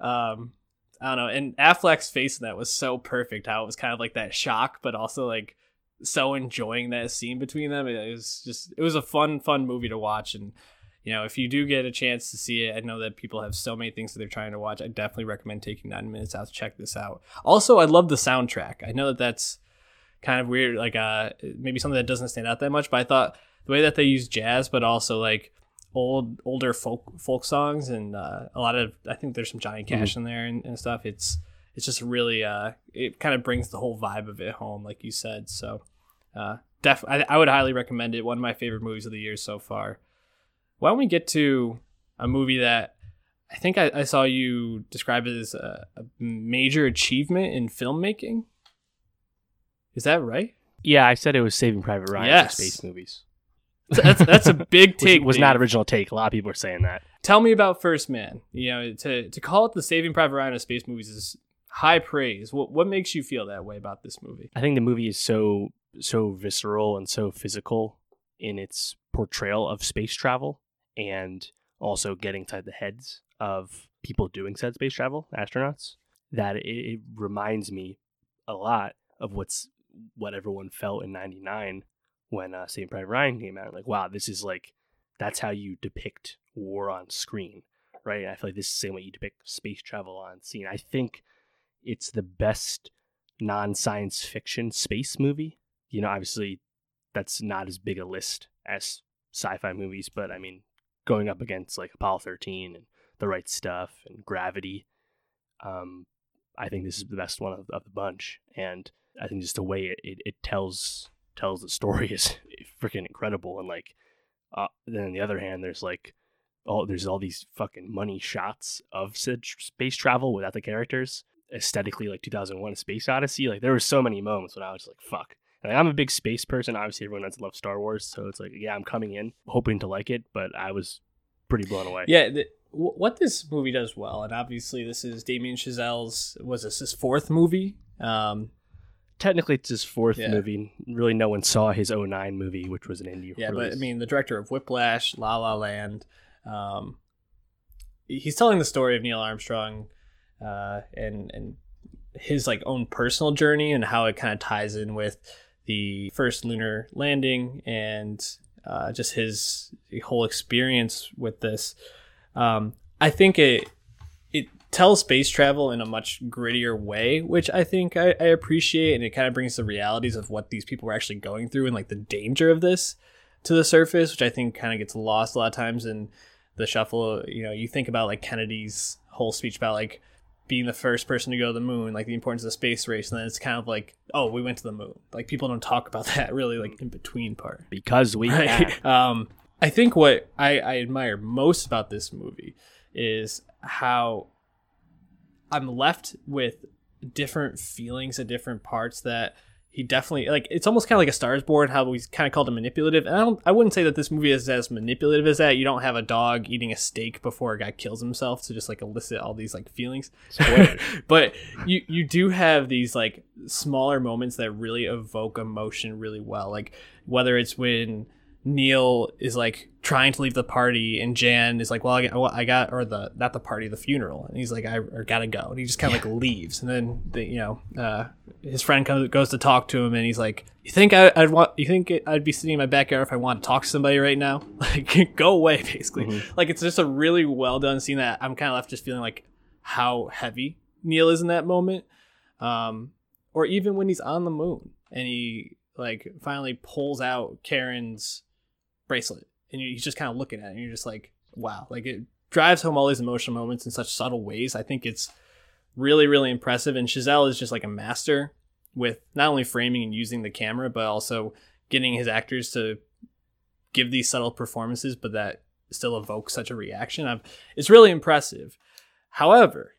Um i don't know and affleck's face in that was so perfect how it was kind of like that shock but also like so enjoying that scene between them it was just it was a fun fun movie to watch and you know, if you do get a chance to see it, I know that people have so many things that they're trying to watch. I definitely recommend taking nine minutes out to check this out. Also, I love the soundtrack. I know that that's kind of weird, like uh, maybe something that doesn't stand out that much, but I thought the way that they use jazz, but also like old older folk folk songs and uh, a lot of I think there's some Johnny Cash mm-hmm. in there and, and, stuff. It's it's just really uh, it kind of brings the whole vibe of it home, like you said. So, uh, def I, I would highly recommend it. One of my favorite movies of the year so far why don't we get to a movie that I think I, I saw you describe as a, a, major achievement in filmmaking? Is that right? Yeah, I said it was Saving Private Ryan yes. for space movies. That's that's a big take. was, was not original take. A lot of people are saying that. Tell me about First Man. You know, to to call it the Saving Private Ryan of space movies is high praise. What what makes you feel that way about this movie? I think the movie is so so visceral and so physical in its portrayal of space travel and also getting inside the heads of people doing said space travel, astronauts, that it, it reminds me a lot of what's what everyone felt in '99 when uh, Saving Private Ryan came out. Like, wow, this is like that's how you depict war on screen, right? And I feel like this is the same way you depict space travel on scene. I think it's the best non-science fiction space movie. You know, obviously that's not as big a list as sci-fi movies, but I mean, going up against like Apollo 13 and The Right Stuff and Gravity. Um, I think this is the best one of, of the bunch, and I think just the way it, it, it tells tells the story is freaking incredible. And like, uh, then on the other hand, there's like, oh, there's all these fucking money shots of space travel without the characters. Aesthetically, like 2001: Space Odyssey. Like there were so many moments when I was like, "Fuck, like, I'm a big space person. Obviously, everyone does love Star Wars, so it's like, yeah, I'm coming in hoping to like it, but I was pretty blown away. Yeah, the, what this movie does well, and obviously this is Damien Chazelle's was this his fourth movie. Um, Technically, it's his fourth yeah. movie. Really, no one saw his 09 movie, which was an indie. Yeah, release. but I mean, the director of Whiplash, La La Land. Um, he's telling the story of Neil Armstrong, uh, and and his like own personal journey and how it kind of ties in with the first lunar landing and uh, just his whole experience with this. Um, I think it it tells space travel in a much grittier way, which I think I, I appreciate, and it kind of brings the realities of what these people were actually going through and like the danger of this to the surface, which I think kind of gets lost a lot of times in the shuffle. You know, you think about like Kennedy's whole speech about like being the first person to go to the moon, like the importance of the space race, and then it's kind of like, oh, we went to the moon. Like people don't talk about that really, like in between part because we. Right? um, I think what I, I admire most about this movie is how I'm left with different feelings at different parts that he definitely like it's almost kind of like a Stars Born how we kind of called him manipulative. And I don't I wouldn't say that this movie is as manipulative as that. You don't have a dog eating a steak before a guy kills himself to just like elicit all these like feelings. but you you do have these like smaller moments that really evoke emotion really well. Like whether it's when Neil is like trying to leave the party, and Jan is like, "Well, I got, well, I got or the not the party, the funeral," and he's like, "I gotta go," and he just kind of yeah. like leaves, and then the, you know, uh, his friend comes goes to talk to him, and he's like, "You think I, would want? You think I'd be sitting in my backyard if I want to talk to somebody right now? Like, go away, basically. Mm-hmm. Like, it's just a really well done scene that I'm kind of left just feeling like how heavy Neil is in that moment, um, or even when he's on the moon and he like finally pulls out Karen's bracelet, and he's just kind of looking at it, and you're just like, wow, like it drives home all these emotional moments in such subtle ways. I think it's really, really impressive, and Chazelle is just like a master with not only framing and using the camera, but also getting his actors to give these subtle performances, but that still evoke such a reaction. I've, it's really impressive. However,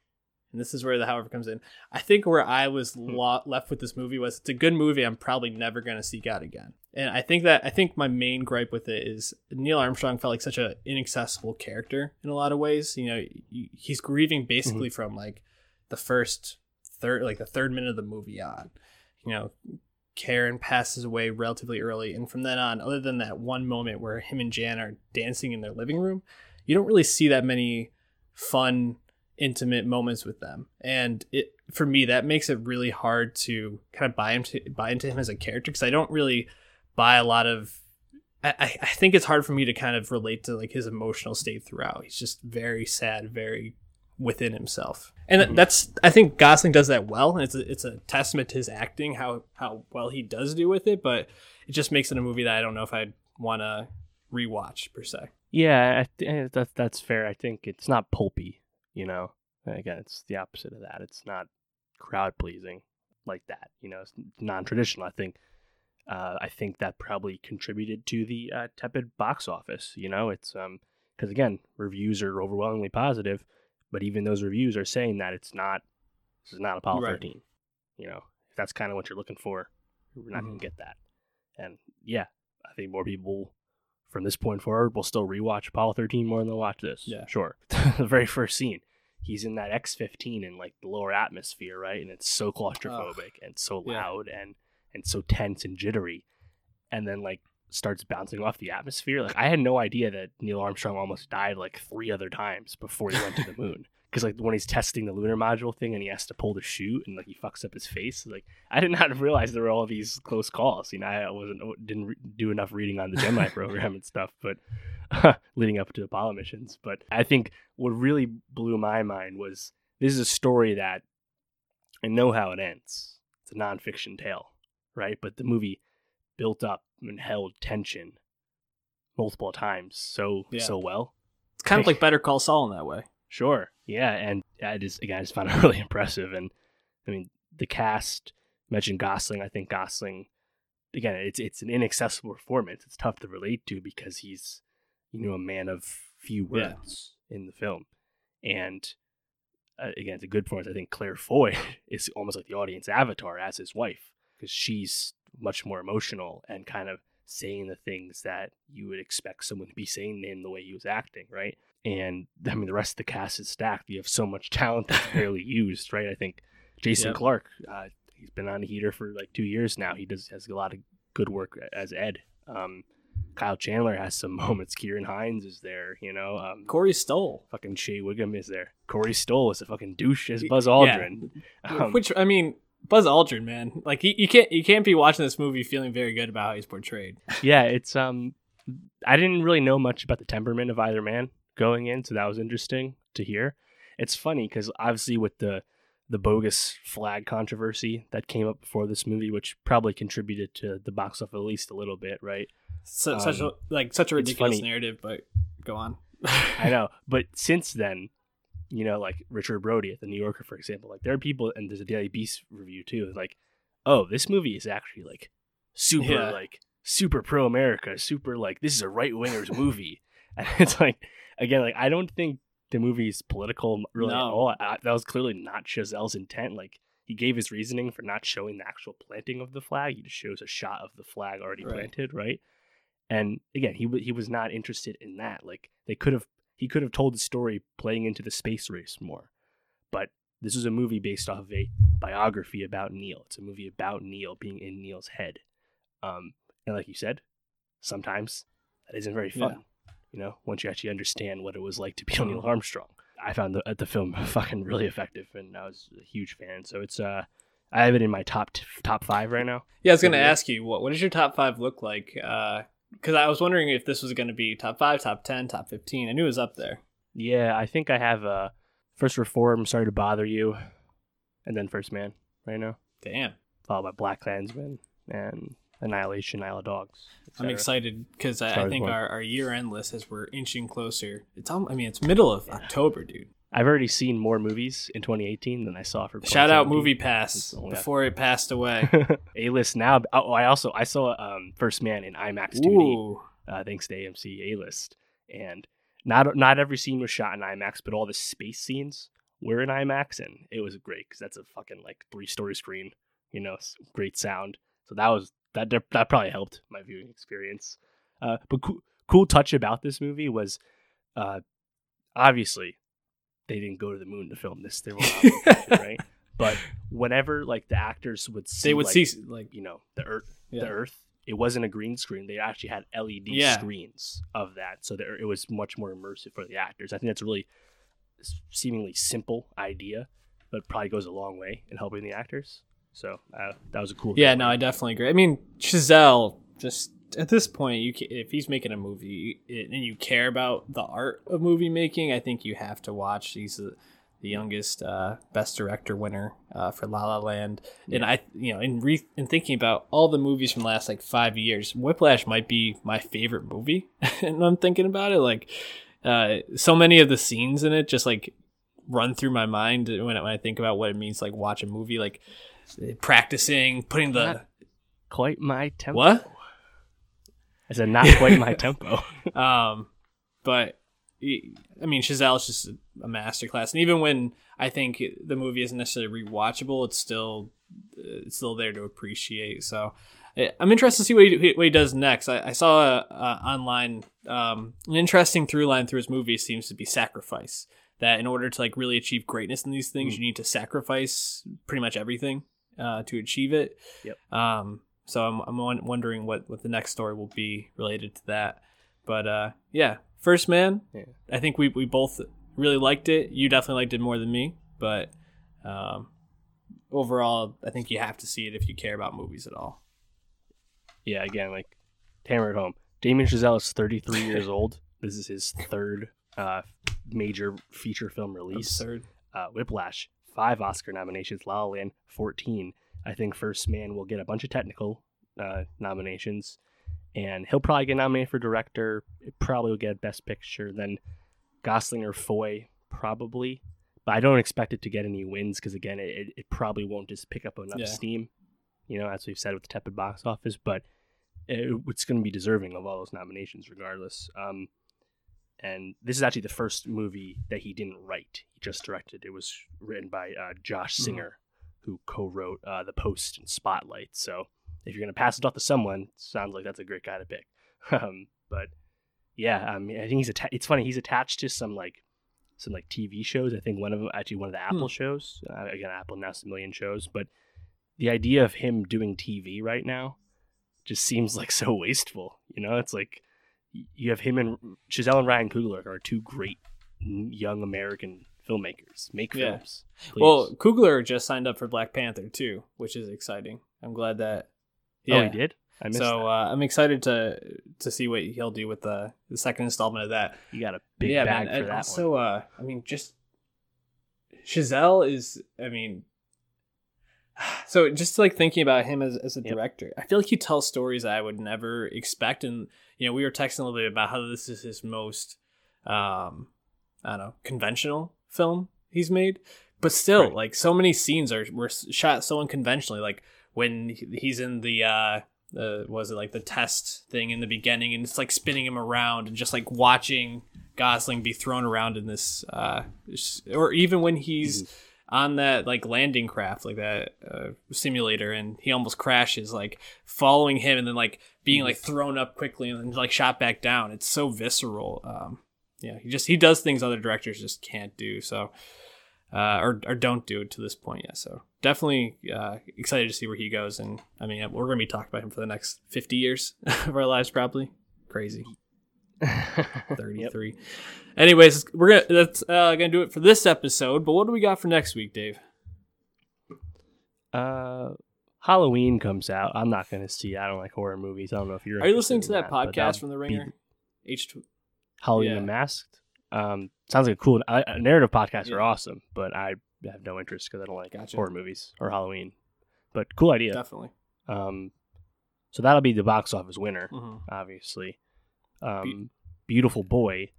and this is where the however comes in. I think where I was hmm. lo- left with this movie was it's a good movie. I'm probably never going to seek out again. And I think that I think my main gripe with it is Neil Armstrong felt like such an inaccessible character in a lot of ways. You know, he's grieving basically mm-hmm. from like the first third, like the third minute of the movie on. You know, Karen passes away relatively early, and from then on, other than that one moment where him and Jan are dancing in their living room, you don't really see that many fun intimate moments with them. And it for me that makes it really hard to kind of buy him to buy into him as a character because i don't really buy a lot of I, I think it's hard for me to kind of relate to like his emotional state throughout. He's just very sad very within himself. And mm-hmm. that's i think gosling does that well and it's a, it's a testament to his acting how how well he does do with it but it just makes it a movie that i don't know if i'd want to rewatch per se. Yeah I th- eh, that's fair. I think it's not pulpy you know again it's the opposite of that it's not crowd pleasing like that you know it's non-traditional i think uh, i think that probably contributed to the uh, tepid box office you know it's um because again reviews are overwhelmingly positive but even those reviews are saying that it's not this is not apollo right. 13 you know if that's kind of what you're looking for we're not mm-hmm. going to get that and yeah i think more people from this point forward we'll still rewatch Apollo 13 more than they'll watch this. Yeah. Sure. the very first scene he's in that X15 in like the lower atmosphere, right? And it's so claustrophobic and so loud yeah. and and so tense and jittery. And then like starts bouncing off the atmosphere. Like I had no idea that Neil Armstrong almost died like three other times before he went to the moon. Because like when he's testing the lunar module thing and he has to pull the chute and like he fucks up his face. Like I did not realize there were all these close calls. You know, I wasn't oh, didn't re- do enough reading on the Gemini program and stuff, but leading up to Apollo missions. But I think what really blew my mind was this is a story that I know how it ends. It's a nonfiction tale, right? But the movie built up and held tension multiple times so yeah. so well. It's kind of like Better Call Saul in that way. Sure. Yeah, and I just again I just found it really impressive. And I mean the cast mentioned Gosling. I think Gosling again it's it's an inaccessible performance. It's tough to relate to because he's you know a man of few words yeah. in the film, and uh, again, it's a good point. I think Claire Foy is almost like the audience avatar as his wife because she's much more emotional and kind of saying the things that you would expect someone to be saying in the way he was acting, right? And I mean, the rest of the cast is stacked. You have so much talent that's barely used, right? I think Jason yep. Clarke, uh, he's been on a heater for like two years now. He does has a lot of good work as Ed. Um, Kyle Chandler has some moments. Ciarán Hinds is there, you know. Um, Corey Stoll. Fucking Shea Whigham is there. Corey Stoll is a fucking douche as Buzz Aldrin. Yeah. Um, Which I mean, Buzz Aldrin, man. Like you, you can't you can't be watching this movie feeling very good about how he's portrayed. yeah, it's um I didn't really know much about the temperament of either man going in, so that was interesting to hear. It's funny because obviously with the the bogus flag controversy that came up before this movie, which probably contributed to the box office at least a little bit, right? So, um, such a like such a ridiculous narrative, but go on. I know, but since then, you know, like Richard Brody at the New Yorker, for example, like there are people, and there's a Daily Beast review too, like, oh, this movie is actually like super, yeah. like super pro America, super like this is a right winger's movie, and it's like again, like I don't think the movie's political really no. at all. I, that was clearly not Chazelle's intent. Like he gave his reasoning for not showing the actual planting of the flag. He just shows a shot of the flag already Right. planted, right? And again, he w- he was not interested in that. Like they could have he could have told the story playing into the space race more. But this is a movie based off of a biography about Neil. It's a movie about Neil being in Neil's head. Um, and like you said, sometimes that isn't very fun. You know, once you actually understand what it was like to be Neil Armstrong. I found the, the film fucking really effective, and I was a huge fan. So it's uh, I have it in my top t- top five right now. Yeah, I was gonna ask you what what does your top five look like? Because I was wondering if this was gonna be top five, top ten, top fifteen. I knew it was up there. Yeah, I think I have uh, First Reform, Sorry to Bother You, and then First Man right now, Damn, followed by Black Klansman and Annihilation, Isle of Dogs. I'm excited because I, I think our, our year end list as we're inching closer. It's al- I mean it's middle of October, dude. I've already seen more movies in 2018 than I saw for. Shout out Movie Pass before it passed away. A list now. Oh, I also I saw um, First Man in IMAX 2D. Uh, thanks to AMC A List. And not not every scene was shot in IMAX, but all the space scenes were in IMAX, and it was great because that's a fucking like three story screen, you know, great sound. So that was that that probably helped my viewing experience. Uh, but cool, cool touch about this movie was, uh, obviously, they didn't go to the moon to film this. They were not, right, but whenever like the actors would see, they would like, see like you know the earth yeah. the earth it wasn't a green screen they actually had led Yeah. screens of that so there, it was much more immersive for the actors i think that's a really seemingly simple idea but probably goes a long way in helping the actors so uh, that was a cool Yeah, no, I definitely agree. I mean, Chazelle, just at this point, you ca- if he's making a movie and you care about the art of movie making, I think you have to watch. He's the, the youngest uh, best director winner uh, for La La Land, and I, you know, in re- in thinking about all the movies from the last like five years, Whiplash might be my favorite movie. and I'm thinking about it, like uh, so many of the scenes in it just like run through my mind when, I- when I think about what it means to, like watch a movie like practicing putting the Not quite my tempo. What? I said not quite my tempo. Um but i mean chazelle's just a masterclass. And even when i think the movie isn't necessarily rewatchable it's still it's still there to appreciate. So i'm interested to see what he, what he does next. I, I saw uh, uh, online um, an interesting through line through his movie seems to be sacrifice. That in order to like really achieve greatness in these things Mm. you need to sacrifice pretty much everything uh, to achieve it Yep. um, so I'm, I'm wondering what, what the next story will be related to that. But uh, yeah, First Man, Yeah. I think we, we both really liked it. You definitely liked it more than me. But um, overall, I think you have to see it if you care about movies at all. yeah again like hammer it home damien chazelle is 33 years old this is his third uh, major feature film release Absurd. uh, Whiplash, five Oscar nominations, La La Land, 14. I think First Man will get a bunch of technical uh, nominations, and he'll probably get nominated for director. It probably will get Best Picture. Then Gosling or Foy, probably. But I don't expect it to get any wins because, again, it, it- it probably won't just pick up enough Yeah. steam, you know, as we've said with the tepid box office. But it, it's going to be deserving of all those nominations regardless. Um, and this is actually the first movie that he didn't write. He just directed. It was written by uh, Josh Mhm. Singer, who co-wrote uh, The Post and Spotlight. So if you're gonna pass it off to someone, sounds like that's a great guy to pick. um, but yeah, I mean, I think he's atta- It's funny. He's attached to some like some like TV shows. I think one of them actually one of the Apple shows. Uh, again, Apple now has a million shows, but the idea of him doing TV right now just seems like so wasteful. You know, it's like you have him and Chazelle and Ryan Coogler are two great young American filmmakers. Make Yeah. films. please. Well, Coogler just signed up for Black Panther too, which is exciting. I'm glad that. oh, he did. I missed So that. uh, I'm excited to to see what he'll do with the, the second installment of that. You got a big yeah, bag man. for and that also, one. uh, I mean, just Chazelle is. I mean, so just like thinking about him as as a Yep. director, I feel like he tells stories I would never expect. And you know, we were texting a little bit about how this is his most, um, I don't know, conventional film he's made. But still, Right. like so many scenes are were shot so unconventionally. Like when he's in the uh the was it like the test thing in the beginning and it's like spinning him around and just like watching Gosling be thrown around in this uh or even when he's on that like landing craft, like that uh, simulator, and he almost crashes, like following him, and then like being like thrown up quickly and then like shot back down. It's so visceral. Um, yeah, he just he does things other directors just can't do. So. Uh, or, or don't do it to this point yet. So definitely uh, excited to see where he goes. And I mean, we're going to be talking about him for the next 50 years of our lives, probably. Crazy. 33. Yep. Anyways, we're gonna that's uh, gonna do it for this episode. But what do we got for next week, Dave? Uh, Halloween comes out. I'm not gonna see. I don't like horror movies. I don't know if you're. Are you listening to that, that podcast from The Ringer? H. Halloween yeah. Unmasked. Um, sounds like a cool uh, narrative podcasts yeah. are awesome, but I have no interest because I don't like gotcha. horror movies or Halloween. But cool idea, definitely. Um, so that'll be the box office winner, mm-hmm. obviously. Um, Be- Beautiful Boy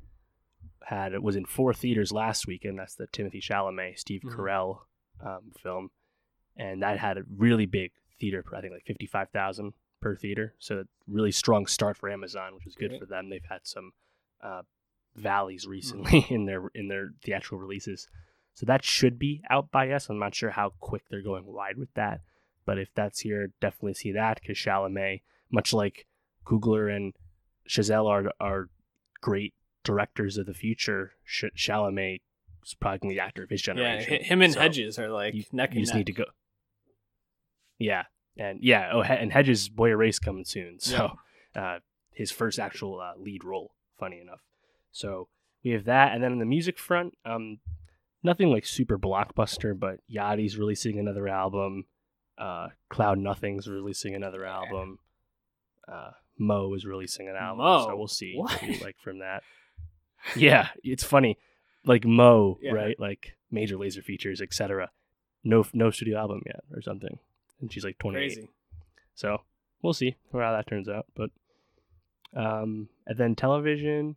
had it was in four theaters last weekend. That's the Timothy Chalamet, Steve mm-hmm. Carell um, film, and that had a really big theater. I think like fifty five thousand per theater. So really strong start for Amazon, which is good Great. for them. They've had some uh, valleys mm-hmm. recently mm-hmm. in their in their theatrical releases. So that should be out by us. I'm not sure how quick they're going wide with that, but if that's here, definitely see that because Chalamet, much like Coogler and Chazelle are are great directors of the future, Sh- Chalamet is probably the actor of his generation. Yeah, him and so Hedges are like you, neck you just neck. need to go. Yeah, and yeah, oh, and Hedges Boy Erased coming soon, so yeah. uh, his first actual uh, lead role. Funny enough, so we have that, and then on the music front, um, nothing like super blockbuster, but Yachty's releasing another album. Uh, Cloud Nothing's releasing another album. Uh, Mo is releasing an album, Mo? so we'll see what? like from that. yeah, it's funny. Like Mo, yeah. right? Like Major Lazer features, etc. No, no studio album yet, or something. And she's like 28. Crazy. So we'll see how that turns out. But um, and then television.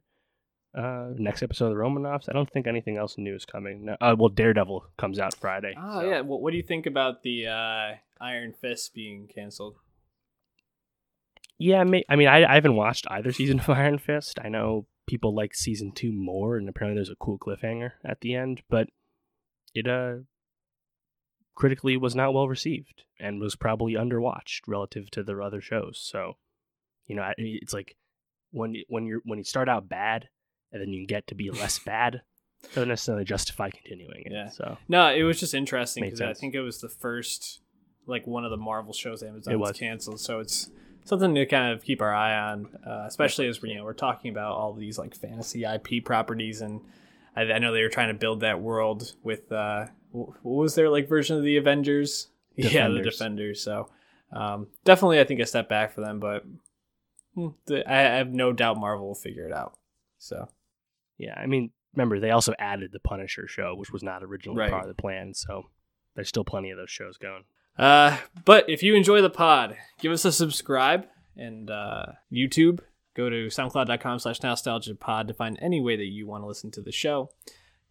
Uh, next episode of the Romanoffs. I don't think anything else new is coming. No, uh, well, Daredevil comes out Friday. Oh so. yeah. Well, what do you think about the uh, Iron Fist being canceled? Yeah, I mean, I, I haven't watched either season of Iron Fist. I know people like season two more, and apparently there's a cool cliffhanger at the end, but it uh critically was not well received and was probably underwatched relative to the other shows. So, you know, it's like when when you're when you start out bad and then you get to be less bad, doesn't necessarily justify continuing it. Yeah. So no, it was just interesting because I think it was the first like one of the Marvel shows Amazon was canceled. So it's something to kind of keep our eye on, uh, especially as you know we're talking about all these like fantasy IP properties, and I, I know they were trying to build that world with uh, what was their like version of the Avengers? Defenders. Yeah, the Defenders. So um, definitely, I think a step back for them, but hmm, I, I have no doubt Marvel will figure it out. So yeah, I mean, remember they also added the Punisher show, which was not originally right. part of the plan. So there's still plenty of those shows going. Uh, but if you enjoy the pod, give us a subscribe and uh, YouTube. Go to soundcloud.com slash nostalgia pod to find any way that you want to listen to the show.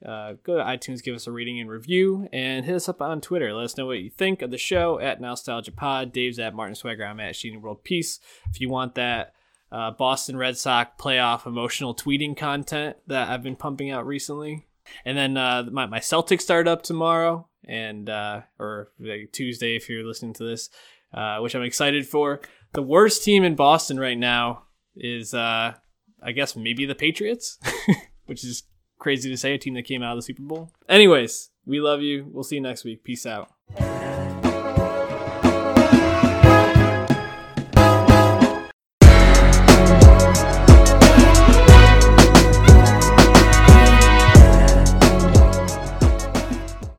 Uh, go to iTunes, give us a rating and review, and hit us up on Twitter. Let us know what you think of the show at Nostalgia Pod. Dave's at Martin Swagger. I'm at Sheen World Peace. If you want that uh, Boston Red Sox playoff emotional tweeting content that I've been pumping out recently, and then uh, my my Celtics start up tomorrow and uh, or like Tuesday if you're listening to this, uh, which I'm excited for. The worst team in Boston right now is, uh, I guess, maybe the Patriots, which is crazy to say. A team that came out of the Super Bowl. Anyways, we love you. We'll see you next week. Peace out.